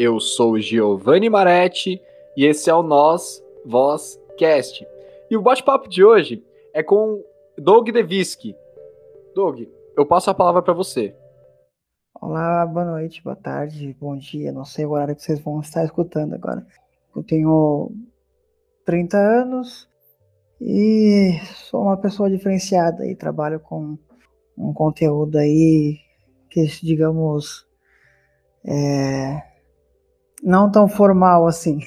Eu sou Giovanni Maretti e esse é o Nós Voz Cast. E o bate-papo de hoje é com Doug Devisky. Doug, eu passo a palavra para você. Olá, boa noite, boa tarde, bom dia. Não sei o horário que vocês vão estar escutando agora. Eu tenho 30 anos e sou uma pessoa diferenciada e trabalho com um conteúdo aí que, digamos, é, não tão formal assim.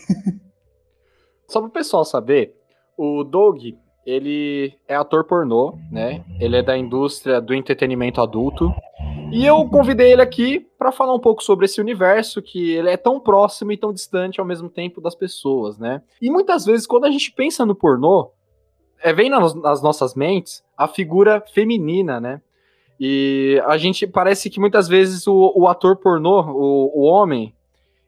Só para o pessoal saber, o Doug, ele é ator pornô, né? Ele é da indústria do entretenimento adulto. E eu convidei ele aqui para falar um pouco sobre esse universo que ele é tão próximo e tão distante ao mesmo tempo das pessoas, né? E muitas vezes quando a gente pensa no pornô, é, vem nas, nas nossas mentes a figura feminina, né? E a gente parece que muitas vezes o, o ator pornô, o, o, homem,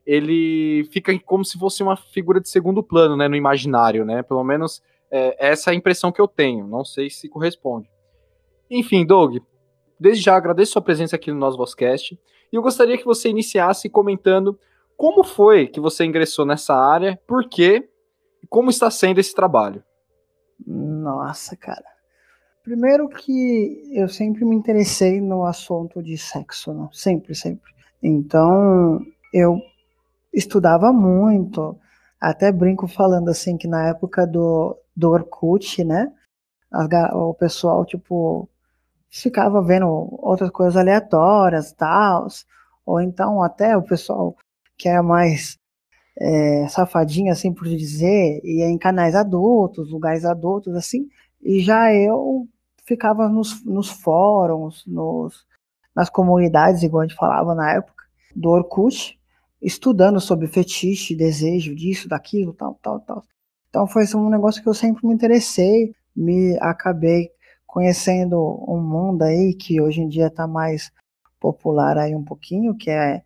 ele fica como se fosse uma figura de segundo plano, né, no imaginário, né? Pelo menos é, essa é a impressão que eu tenho. Não sei se corresponde. Enfim, Doug, desde já agradeço sua presença aqui no nosso Vozcast e eu gostaria que você iniciasse comentando como foi que você ingressou nessa área, por quê e como está sendo esse trabalho. Nossa, cara. Primeiro que eu sempre me interessei no assunto de sexo, né? sempre, sempre. Então, eu estudava muito, até brinco falando assim que na época do, do Orkut, né? o pessoal, tipo, ficava vendo outras coisas aleatórias, tal, ou então até o pessoal que era mais é, safadinho, assim por dizer, ia em canais adultos, lugares adultos, assim, e já eu ficava nos, nos fóruns, nos, nas comunidades, igual a gente falava na época, do Orkut, estudando sobre fetiche, desejo disso, daquilo, tal, tal, tal. Então foi um negócio que eu sempre me interessei, me acabei conhecendo um mundo aí que hoje em dia está mais popular aí um pouquinho, que é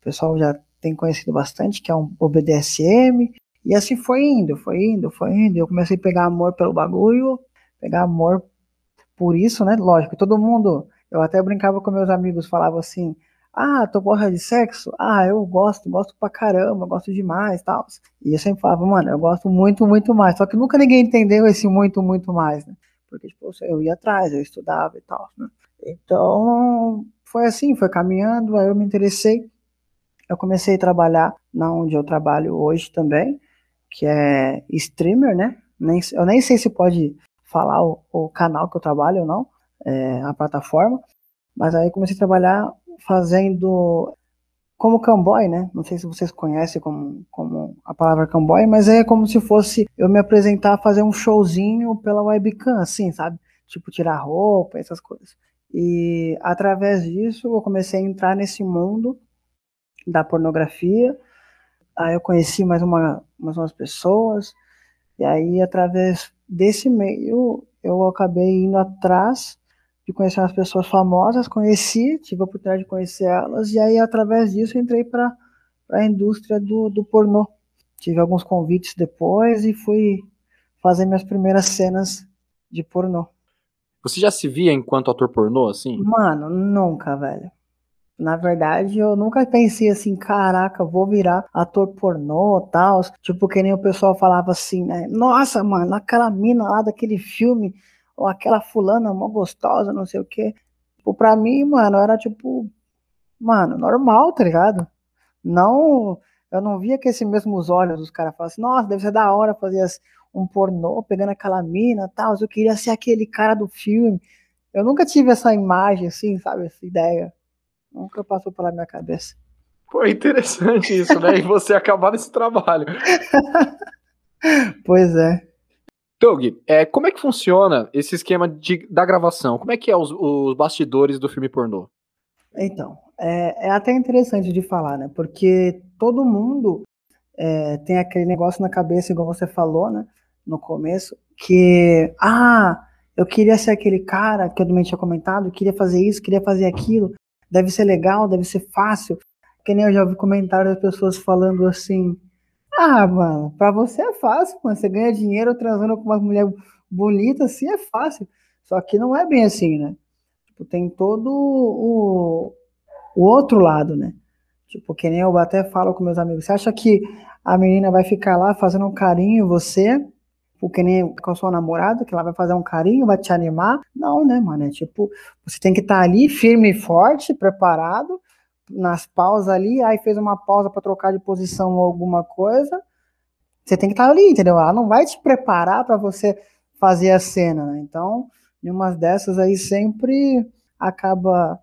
o pessoal já tem conhecido bastante, que é um, BDSM, e assim foi indo, foi indo, foi indo. Eu comecei a pegar amor pelo bagulho, pegar amor por isso, né? Lógico, todo mundo. Eu até brincava com meus amigos, falava assim: Ah, tu gosta de sexo? Ah, eu gosto, gosto pra caramba, gosto demais tal. E eu sempre falava, mano, eu gosto muito, muito mais. Só que nunca ninguém entendeu esse muito, muito mais, né? Porque, tipo, eu ia atrás, eu estudava e tal, né? Então, foi assim, foi caminhando, aí eu me interessei. Eu comecei a trabalhar na onde eu trabalho hoje também, que é streamer, né? Nem, eu nem sei se pode falar o, o canal que eu trabalho ou não, é, a plataforma. Mas aí comecei a trabalhar fazendo como camboy, né? Não sei se vocês conhecem como, como a palavra camboy, mas é como se fosse eu me apresentar, fazer um showzinho pela webcam, assim, sabe? Tipo, tirar roupa, essas coisas. E através disso eu comecei a entrar nesse mundo da pornografia. Aí eu conheci mais, uma, mais umas pessoas. E aí, através desse meio, eu acabei indo atrás de conhecer umas pessoas famosas, conheci, tive a oportunidade de conhecer elas, e aí, através disso, entrei para a indústria do, do pornô. Tive alguns convites depois e fui fazer minhas primeiras cenas de pornô. Você já se via enquanto ator pornô, assim? Mano, nunca, velho. Na verdade, eu nunca pensei assim, caraca, vou virar ator pornô tal. Tipo, que nem o pessoal falava assim, né? Nossa, mano, aquela mina lá daquele filme, ou aquela fulana mó gostosa, não sei o quê. Tipo, pra mim, mano, era tipo, mano, normal, tá ligado? Não, eu não via que esses mesmos olhos os caras falavam assim, nossa, deve ser da hora fazer um pornô pegando aquela mina tal. Eu queria ser aquele cara do filme. Eu nunca tive essa imagem, assim, sabe, essa ideia. Nunca passou pela minha cabeça. Pô, interessante isso, né? E você acabar nesse trabalho. pois é. Doug, é, como é que funciona esse esquema de, da gravação? Como é que é os, os bastidores do filme pornô? Então, é, é, até interessante de falar, né? Porque todo mundo é, tem aquele negócio na cabeça, igual você falou, né? No começo, que, ah, eu queria ser aquele cara que eu também tinha comentado, queria fazer isso, queria fazer aquilo deve ser legal, deve ser fácil. Que nem eu já ouvi comentários das pessoas falando assim: Ah, mano, pra você é fácil, mano. Você ganha dinheiro transando com uma mulher bonita, assim é fácil. Só que não é bem assim, né? Tipo, tem todo o, o outro lado, né? Tipo, que nem eu até falo com meus amigos. Você acha que a menina vai ficar lá fazendo um carinho em você? Porque nem com a sua namorada, que ela vai fazer um carinho, vai te animar? Não, né, mano? É tipo, você tem que estar tá ali firme e forte, preparado, nas pausas ali, aí fez uma pausa para trocar de posição ou alguma coisa. Você tem que estar tá ali, entendeu? Ela não vai te preparar para você fazer a cena, né? Então, em umas dessas aí sempre acaba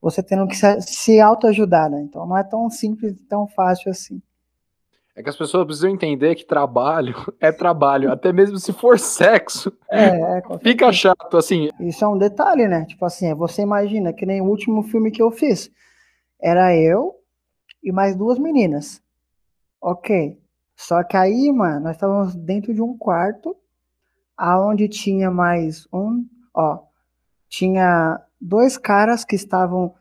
você tendo que se, se autoajudar, né? Então não é tão simples, tão fácil assim. É que as pessoas precisam entender que trabalho é trabalho, até mesmo se for sexo. É, é fica chato, assim. Isso é um detalhe, né? Tipo assim, você imagina que nem o último filme que eu fiz. Era eu e mais duas meninas. Ok. Só que aí, mano, nós estávamos dentro de um quarto, aonde tinha mais um, ó, tinha dois caras que estavam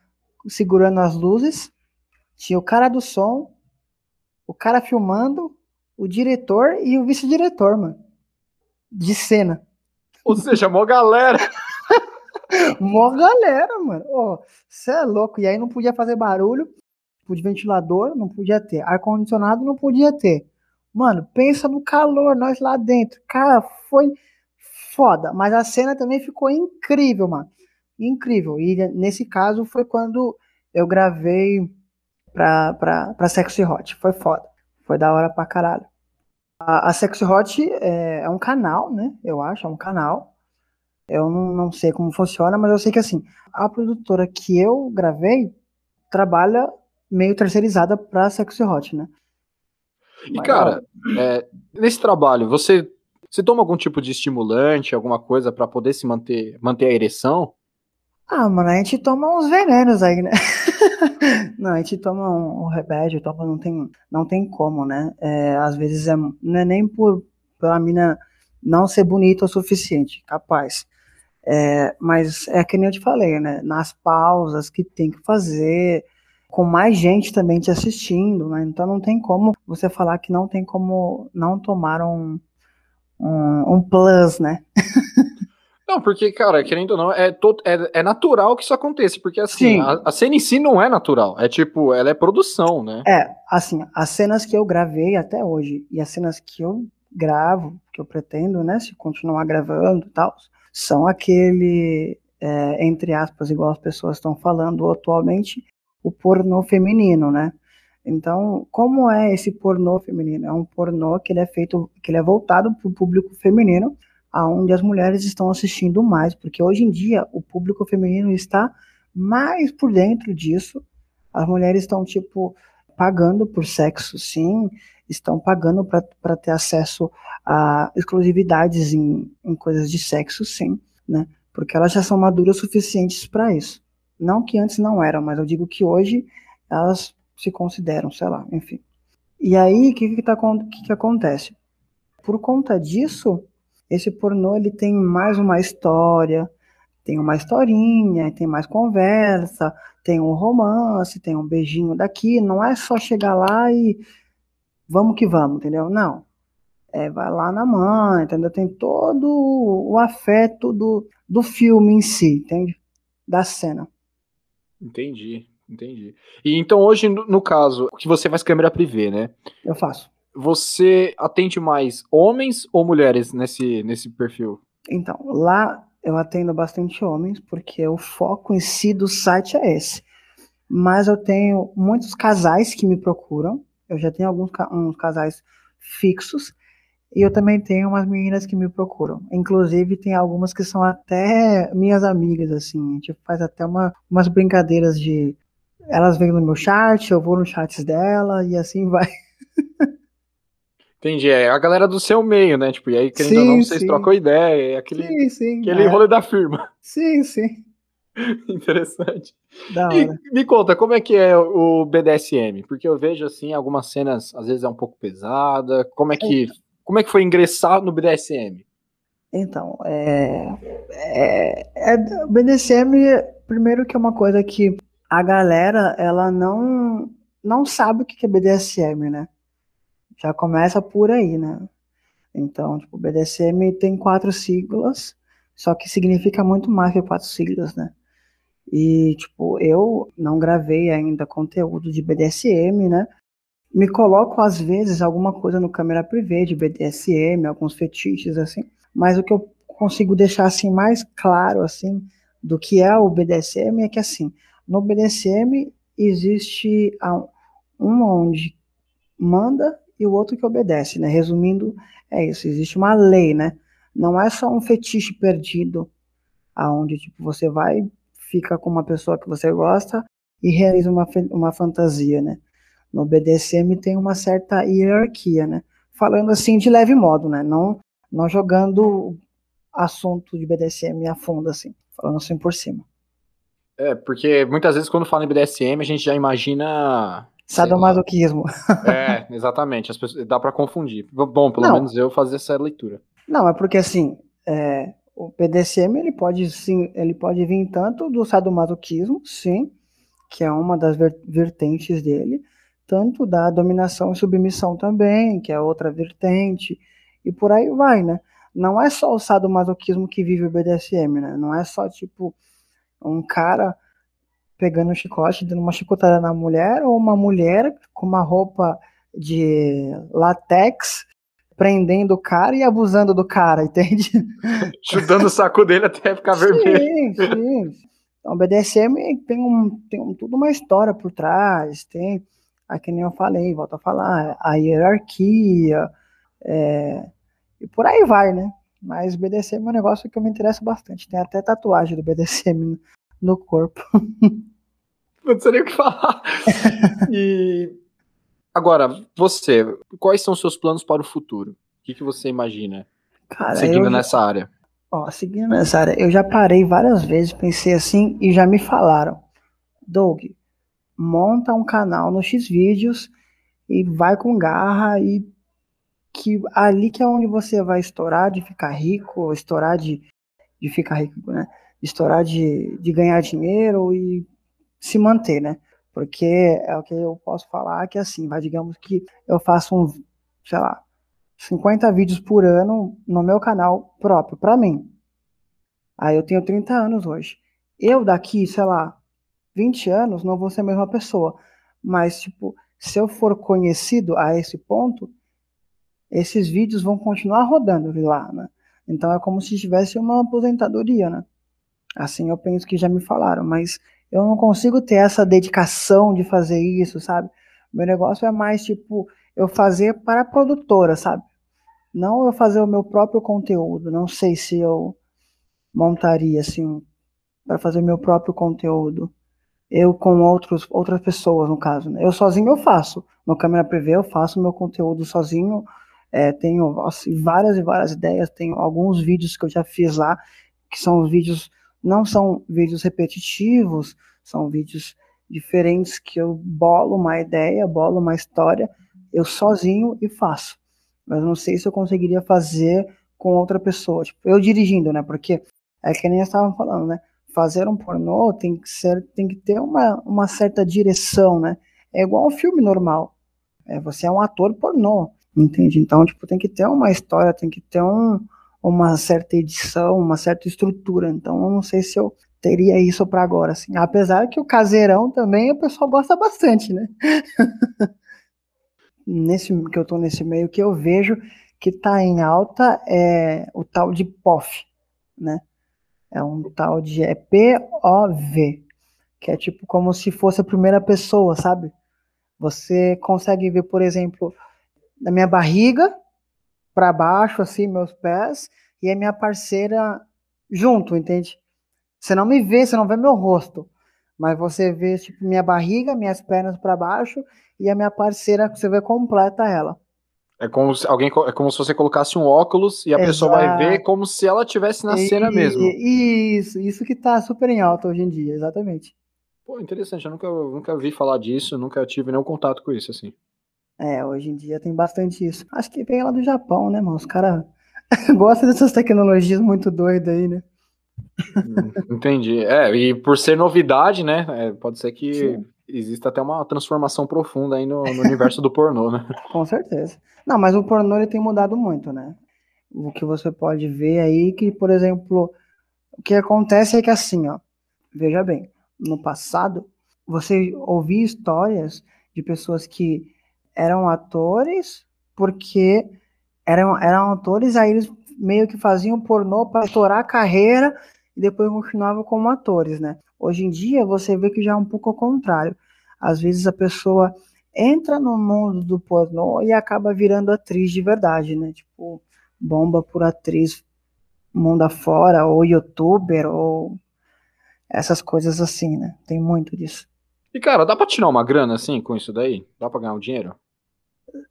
segurando as luzes, tinha o cara do som, o cara filmando, o diretor e o vice-diretor, mano. De cena. Ou seja, mó galera. mó galera, mano. Você oh, é louco. E aí não podia fazer barulho. Tipo, de ventilador, não podia ter. Ar-condicionado, não podia ter. Mano, pensa no calor, nós lá dentro. Cara, foi foda. Mas a cena também ficou incrível, mano incrível. E nesse caso foi quando eu gravei pra, pra, pra Sexy Hot. Foi foda. Foi da hora pra caralho. A, a Sexy Hot é, é, um canal, né? Eu acho, é um canal. Eu não, não sei como funciona, mas eu sei que assim, a produtora que eu gravei trabalha meio terceirizada pra Sexy Hot, né? E mas, cara, é, nesse trabalho, você, você toma algum tipo de estimulante, alguma coisa para poder se manter, manter a ereção? Ah, mano, a gente toma uns venenos aí, né? não, a gente toma um, um remédio, toma, não tem, não tem como, né? É, às vezes é, não é nem por pela mina não ser bonita o suficiente, capaz. É, mas é que nem eu te falei, né? Nas pausas que tem que fazer, com mais gente também te assistindo, né? Então não tem como você falar que não tem como não tomar um, um, um plus, né? Não, porque, cara, querendo ou não, é, é, é natural que isso aconteça, porque assim, a, a, cena em si não é natural, é tipo, ela é produção, né? É, assim, as cenas que eu gravei até hoje e as cenas que eu gravo, que eu pretendo, né, se continuar gravando e tal, são aquele, é, entre aspas, igual as pessoas estão falando atualmente, o pornô feminino, né? Então, como é esse pornô feminino? É um pornô que ele é feito, que ele é voltado para o público feminino, aonde as mulheres estão assistindo mais, porque hoje em dia o público feminino está mais por dentro disso. As mulheres estão tipo pagando por sexo, sim, estão pagando para ter acesso a exclusividades em, em coisas de sexo, sim, né? Porque elas já são maduras suficientes para isso. Não que antes não eram, mas eu digo que hoje elas se consideram, sei lá, enfim. E aí, o que que, tá, que que acontece? Por conta disso, esse pornô ele tem mais uma história, tem uma historinha, tem mais conversa, tem um romance, tem um beijinho daqui. Não é só chegar lá e vamos que vamos, entendeu? Não. É, vai lá na mãe, entendeu? Tem todo o afeto do, do filme em si, entende? Da cena. Entendi, entendi. E então hoje, no, no caso, que você faz câmera privê, né? Eu faço você atende mais homens ou mulheres nesse, nesse perfil? Então, lá eu atendo bastante homens, porque o foco em si do site é esse. Mas eu tenho muitos casais que me procuram. Eu já tenho alguns uns casais fixos. E eu também tenho umas meninas que me procuram. Inclusive, tem algumas que são até minhas amigas, assim. A gente faz até uma, umas brincadeiras de. Elas vêm no meu chat, eu vou no chat dela, e assim vai. Entendi, é a galera do seu meio, né? Tipo, e aí, querendo sim, ou não, vocês sim. trocam ideia, é aquele, sim, sim, aquele é. rolê da firma. Sim, sim. Interessante. E me conta, como é que é o BDSM? Porque eu vejo, assim, algumas cenas, às vezes é um pouco pesada. Como é que, então, como é que foi ingressar no BDSM? Então, é, é, é, o BDSM, primeiro que é uma coisa que a galera, ela não, não sabe o que é BDSM, né? Já começa por aí, né? Então, tipo, BDSM tem quatro siglas, só que significa muito mais que quatro siglas, né? E, tipo, eu não gravei ainda conteúdo de BDSM, né? Me coloco, às vezes, alguma coisa no câmera privê de BDSM, alguns fetiches, assim. Mas o que eu consigo deixar, assim, mais claro, assim, do que é o BDSM é que, assim, no BDSM existe um onde manda e o outro que obedece, né? Resumindo, é isso. Existe uma lei, né? Não é só um fetiche perdido, aonde tipo você vai, fica com uma pessoa que você gosta e realiza uma, uma fantasia, né? No BDSM tem uma certa hierarquia, né? Falando assim de leve modo, né? Não, não jogando assunto de BDSM a fundo, assim. Falando assim por cima. É, porque muitas vezes quando fala em BDSM a gente já imagina Sadomasoquismo. É, exatamente. As pessoas, dá para confundir. Bom, pelo não. menos eu fazer essa leitura. Não, é porque assim, é, o PDCM ele pode sim, ele pode vir tanto do sadomasoquismo, sim, que é uma das vertentes dele, tanto da dominação e submissão também, que é outra vertente, e por aí vai, né? Não é só o sadomasoquismo que vive o BDSM, né? Não é só tipo um cara pegando um chicote, dando uma chicotada na mulher, ou uma mulher com uma roupa de latex prendendo o cara e abusando do cara, entende? Chutando o saco dele até ficar sim, vermelho. Sim, Então, o BDSM tem, um, tem um, tudo uma história por trás, tem, aqui nem eu falei, volto a falar, a hierarquia, é, e por aí vai, né? Mas BDSM é um negócio que eu me interesso bastante. Tem até tatuagem do BDSM no corpo. Não sei nem o que falar. e agora, você, quais são os seus planos para o futuro? O que, que você imagina? Cara, seguindo nessa área. Ó, seguindo nessa área, eu já parei várias vezes, pensei assim e já me falaram, Doug, monta um canal no X vídeos e vai com garra e que ali que é onde você vai estourar de ficar rico, estourar de, de ficar rico, né? Estourar de, de ganhar dinheiro e se manter, né? Porque é o que eu posso falar que assim, vai, digamos que eu faço um, sei lá, 50 vídeos por ano no meu canal próprio, para mim. Aí eu tenho 30 anos hoje. Eu daqui, sei lá, 20 anos não vou ser a mesma pessoa. Mas, tipo, se eu for conhecido a esse ponto, esses vídeos vão continuar rodando lá, né? Então é como se tivesse uma aposentadoria, né? Assim eu penso que já me falaram, mas eu não consigo ter essa dedicação de fazer isso, sabe? Meu negócio é mais tipo eu fazer para a produtora, sabe? Não eu fazer o meu próprio conteúdo. Não sei se eu montaria assim para fazer meu próprio conteúdo. Eu com outros, outras pessoas, no caso. Né? Eu sozinho eu faço. No câmera privê eu faço meu conteúdo sozinho é, tenho assim, várias e várias ideias, tenho alguns vídeos que eu já fiz lá, que são vídeos, não são vídeos repetitivos, são vídeos diferentes que eu bolo uma ideia, bolo uma história, eu sozinho e faço. Mas não sei se eu conseguiria fazer com outra pessoa, tipo, eu dirigindo, né? Porque é que nem estavam falando, né? Fazer um pornô tem que ser, tem que ter uma, uma certa direção, né? É igual um filme normal. É, você é um ator pornô. Entende? Então, tipo, tem que ter uma história, tem que ter um, uma certa edição, uma certa estrutura. Então, eu não sei se eu teria isso para agora, assim. Apesar que o caseirão também o pessoal gosta bastante, né? nesse que eu tô nesse meio que eu vejo que tá em alta é o tal de POV, né? É um tal de é POV, que é tipo como se fosse a primeira pessoa, sabe? Você consegue ver, por exemplo, da minha barriga para baixo, assim, meus pés, e a minha parceira junto, entende? Você não me vê, você não vê meu rosto, mas você vê tipo minha barriga, minhas pernas para baixo e a minha parceira você vê completa ela. É como se alguém é como se você colocasse um óculos e a Exato. pessoa vai ver como se ela tivesse na e, cena mesmo. Isso, isso que tá super em alta hoje em dia, exatamente. Pô, interessante, eu nunca, nunca vi falar disso, nunca tive nenhum contato com isso, assim. É, hoje em dia tem bastante isso. Acho que vem lá do Japão, né, mano? Os caras gostam dessas tecnologias muito doidas aí, né? Hum, entendi. É, e por ser novidade, né? É, pode ser que Sim. exista até uma transformação profunda aí no, no universo do pornô, né? Com certeza. Não, mas o pornô ele tem mudado muito, né? O que você pode ver aí que, por exemplo, o que acontece é que assim, ó, veja bem, no passado, você ouvia histórias de pessoas que eram atores porque eram, eram atores, aí eles meio que faziam pornô para estourar a carreira e depois continuavam como atores, né? Hoje em dia você vê que já é um pouco ao contrário. Às vezes a pessoa entra no mundo do pornô e acaba virando atriz de verdade, né? Tipo, bomba por atriz mundo afora, ou youtuber, ou essas coisas assim, né? Tem muito disso. E cara, dá pra tirar uma grana assim com isso daí? Dá pra ganhar um dinheiro?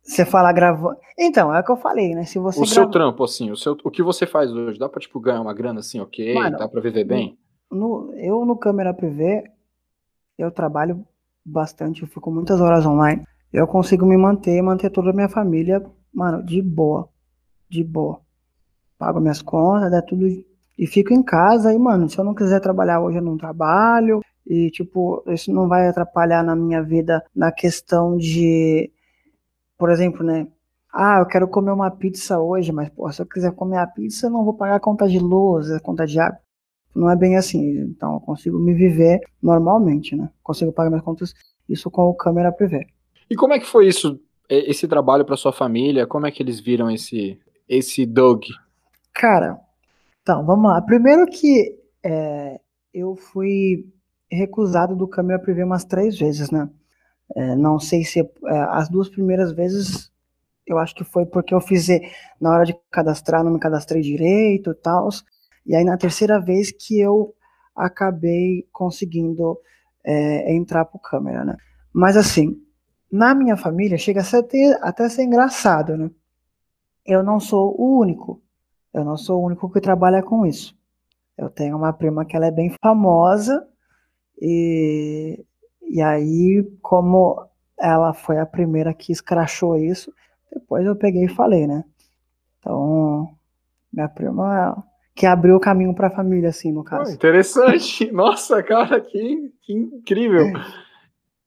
Você fala gravando. Então, é o que eu falei, né? Se você o grava... seu trampo, assim, o, seu, o que você faz hoje, dá pra, tipo, ganhar uma grana assim, ok? Mano, dá pra viver bem? No, eu no câmera PV, eu trabalho bastante, eu fico muitas horas online. Eu consigo me manter, manter toda a minha família, mano, de boa. De boa. Pago minhas contas, dá tudo. E fico em casa e, mano, se eu não quiser trabalhar hoje, eu não trabalho. E, tipo, isso não vai atrapalhar na minha vida na questão de, por exemplo, né? Ah, eu quero comer uma pizza hoje, mas, pô, se eu quiser comer a pizza, eu não vou pagar a conta de luz, a conta de água. Não é bem assim. Então, eu consigo me viver normalmente, né? Consigo pagar minhas contas, isso com o câmera privê. E como é que foi isso, esse trabalho para sua família? Como é que eles viram esse, esse Doug? Cara, então, vamos lá. Primeiro que é, eu fui recusado do câmera privê umas três vezes, né? É, não sei se é, as duas primeiras vezes eu acho que foi porque eu fiz na hora de cadastrar, não me cadastrei direito e tal. E aí na terceira vez que eu acabei conseguindo é, entrar pro câmera, né? Mas assim, na minha família chega a ser, até ser engraçado, né? Eu não sou o único. Eu não sou o único que trabalha com isso. Eu tenho uma prima que ela é bem famosa e, e aí, como ela foi a primeira que escrachou isso, depois eu peguei e falei, né? Então, minha prima que abriu o caminho para a família, assim, no caso. Oh, interessante. Nossa, cara, que, que incrível.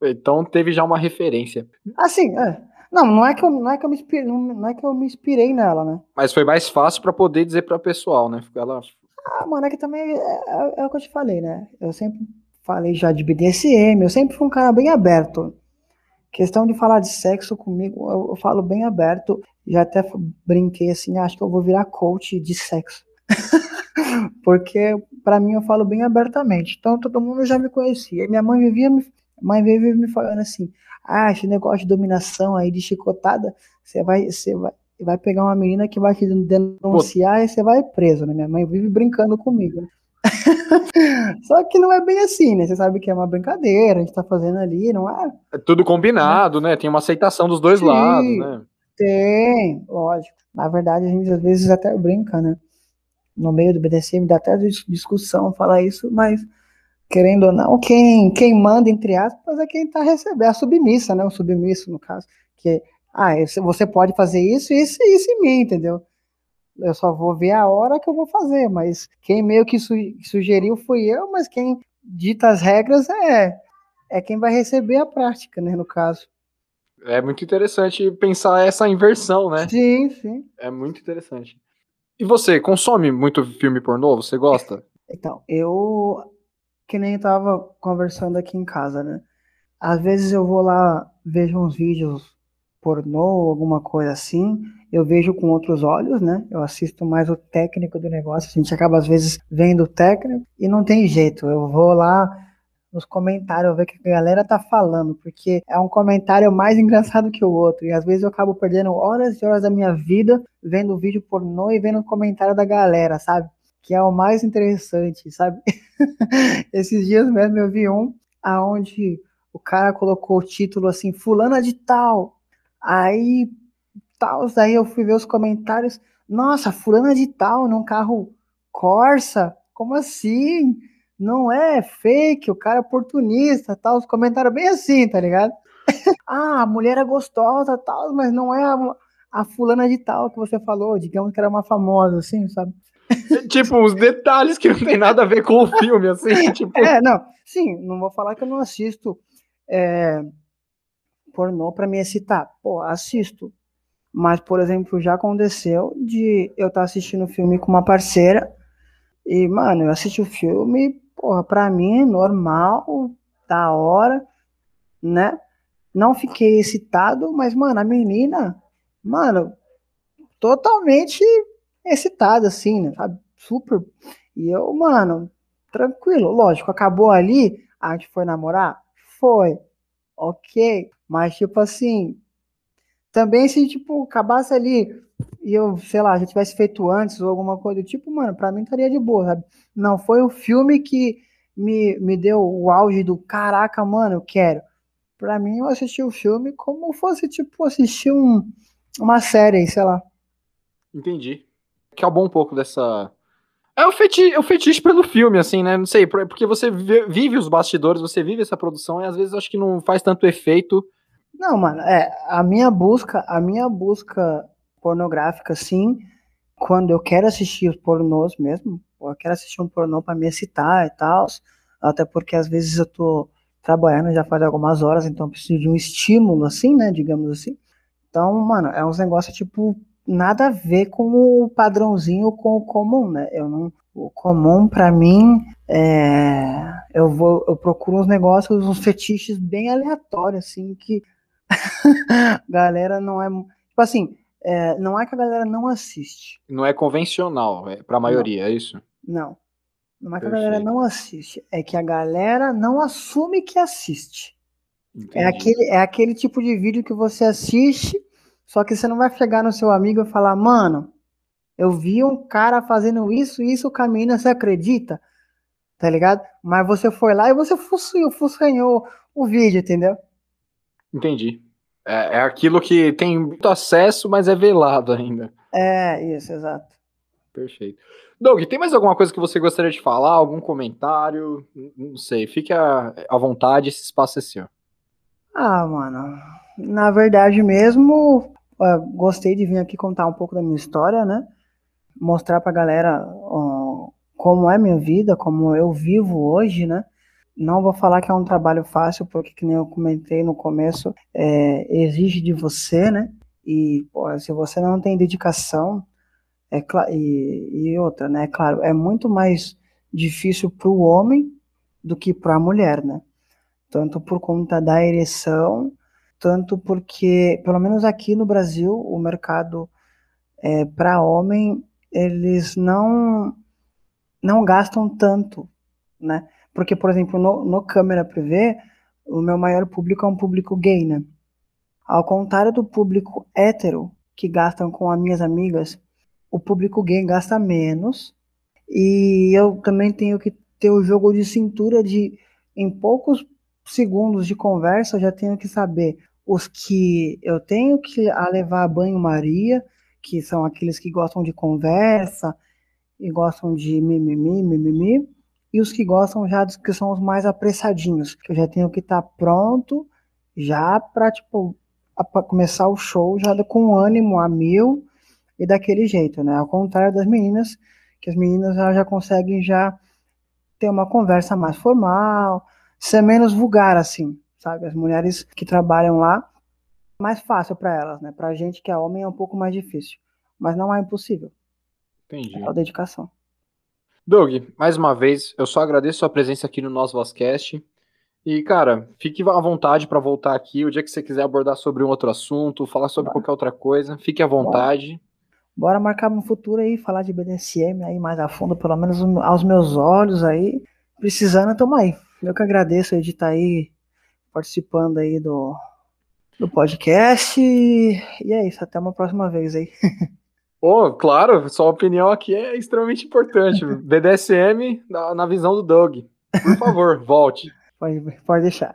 É. Então teve já uma referência. Assim, é. Não, não é que eu, não é que eu me inspirei, não é que eu me inspirei nela, né? Mas foi mais fácil para poder dizer para o pessoal, né? Ela Ah, mano, é que também é, é, é, o que eu te falei, né? Eu sempre falei já de BDSM, eu sempre fui um cara bem aberto. Questão de falar de sexo comigo, eu, eu falo bem aberto. Já até brinquei assim, acho que eu vou virar coach de sexo. Porque para mim eu falo bem abertamente. Então todo mundo já me conhecia. Minha mãe vivia me, mãe vivia me falando assim: "Ah, esse negócio de dominação aí de chicotada, você vai, você vai vai pegar uma menina que vai te denunciar Pô. e você vai preso, né? Minha mãe vive brincando comigo. Né? Só que não é bem assim, né? Você sabe que é uma brincadeira, a gente tá fazendo ali, não é? É tudo combinado, né? Tem uma aceitação dos dois Sim, lados, né? Tem, lógico. Na verdade, a gente às vezes até brinca, né? No meio do BDSM dá até discussão falar isso, mas querendo ou não, quem, quem manda, entre aspas, é quem tá recebendo, a submissa, né? O submisso, no caso. Que, ah, você pode fazer isso, isso e isso em mim, entendeu? Eu só vou ver a hora que eu vou fazer, mas quem meio que su sugeriu fui eu, mas quem dita as regras é, é quem vai receber a prática, né, no caso. É muito interessante pensar essa inversão, né? Sim, sim. É muito interessante. E você, consome muito filme pornô? Você gosta? Então, eu que nem tava conversando aqui em casa, né? Às vezes eu vou lá, vejo uns vídeos pornô, alguma coisa assim, eu vejo com outros olhos, né? Eu assisto mais o técnico do negócio. A gente acaba às vezes vendo o técnico e não tem jeito. Eu vou lá nos comentários ver o que a galera tá falando, porque é um comentário mais engraçado que o outro. E às vezes eu acabo perdendo horas e horas da minha vida vendo o vídeo pornô e vendo o comentário da galera, sabe? Que é o mais interessante, sabe? Esses dias mesmo eu vi um aonde o cara colocou o título assim, fulana de tal, Aí, tal, daí eu fui ver os comentários. Nossa, fulana de tal num carro Corsa? Como assim? Não é fake, o cara é oportunista, tal. Os comentários bem assim, tá ligado? ah, a mulher é gostosa, tal, mas não é a, a fulana de tal que você falou. Digamos que era uma famosa, assim, sabe? tipo, os detalhes que não tem nada a ver com o filme, assim, tipo... É, não, sim, não vou falar que eu não assisto é, pornô para me excitar. Pô, assisto. Mas, por exemplo, já aconteceu de eu estar tá assistindo o filme com uma parceira e, mano, eu assisti o filme, porra, pra mim, normal, da hora, né? Não fiquei excitado, mas, mano, a menina, mano, totalmente excitada, assim, né? Super. E eu, mano, tranquilo, lógico, acabou ali, a gente foi namorar? Foi. Ok. Mas, tipo assim, também se, tipo, acabasse ali e eu, sei lá, já tivesse feito antes ou alguma coisa do tipo, mano, pra mim estaria de boa, sabe? Não foi o filme que me, me deu o auge do caraca, mano, eu quero. Pra mim, eu assisti o filme como fosse, tipo, assistir um, uma série, sei lá. Entendi. Que é bom um pouco dessa. É o, feti é o fetiche pelo filme, assim, né? Não sei, porque você vive os bastidores, você vive essa produção e às vezes acho que não faz tanto efeito. Não, mano, é, a minha busca, a minha busca pornográfica, sim, quando eu quero assistir os pornôs mesmo, eu quero assistir um pornô para me excitar e tal, até porque às vezes eu tô trabalhando já faz algumas horas, então preciso de um estímulo, assim, né, digamos assim. Então, mano, é uns negócios, tipo, nada a ver com o padrãozinho, com o comum, né? Eu não, o comum para mim é, eu vou, eu procuro uns negócios, uns fetiches bem aleatórios, assim, que galera não é, tipo assim, é, não é que a galera não assiste. Não é convencional, é pra maioria, não. é isso? Não. Não é que a galera não assiste, é que a galera não assume que assiste. É aquele, é aquele tipo de vídeo que você assiste, só que você não vai chegar no seu amigo e falar, mano, eu vi um cara fazendo isso, isso menina, você acredita? Tá ligado? Mas você foi lá e você fuçanhou o vídeo, entendeu? Entendi. É, é aquilo que tem muito acesso, mas é velado ainda. É, isso, exato. Perfeito. Doug, tem mais alguma coisa que você gostaria de falar? Algum comentário? Não sei, fique à, vontade, esse espaço é seu. Ah, mano, na verdade mesmo, gostei de vir aqui contar um pouco da minha história, né? Mostrar pra galera como é minha vida, como eu vivo hoje, né? Não vou falar que é um trabalho fácil, porque, que nem eu comentei no começo, é, exige de você, né? E pô, se você não tem dedicação, é e, e outra, né? Claro, é muito mais difícil para o homem do que para a mulher, né? Tanto por conta da ereção, tanto porque, pelo menos aqui no Brasil, o mercado é, para homem, eles não não gastam tanto, né? Porque, por exemplo, no, no câmera privê, o meu maior público é um público gay, né? Ao contrário do público hétero, que gastam com as minhas amigas, o público gay gasta menos. E eu também tenho que ter o jogo de cintura de, em poucos segundos de conversa, eu já tenho que saber os que eu tenho que levar a banho-maria, que são aqueles que gostam de conversa e gostam de mimimi, mimimi, e os que gostam já dos que são os mais apressadinhos, que eu já tenho que estar tá pronto já para tipo pra começar o show já com ânimo a mil e daquele jeito, né? Ao contrário das meninas, que as meninas já, já conseguem já ter uma conversa mais formal, ser menos vulgar assim, sabe? As mulheres que trabalham lá, mais fácil para elas, né? Pra gente que é homem é um pouco mais difícil, mas não é impossível. Entendi. É a dedicação. Doug, mais uma vez, eu só agradeço a sua presença aqui no nosso Vozcast. E, cara, fique à vontade para voltar aqui o dia que você quiser abordar sobre um outro assunto, falar sobre Bora. qualquer outra coisa, fique à vontade. Bora. Bora marcar no futuro aí, falar de BDSM aí mais a fundo, pelo menos aos meus olhos aí. Precisando, tamo aí. Eu que agradeço de estar tá aí participando aí do, do podcast. E é isso, até uma próxima vez aí. Oh, claro, sua opinião aqui é extremamente importante. BDSM na, na visão do Doug. Por favor, volte. Pode, pode deixar.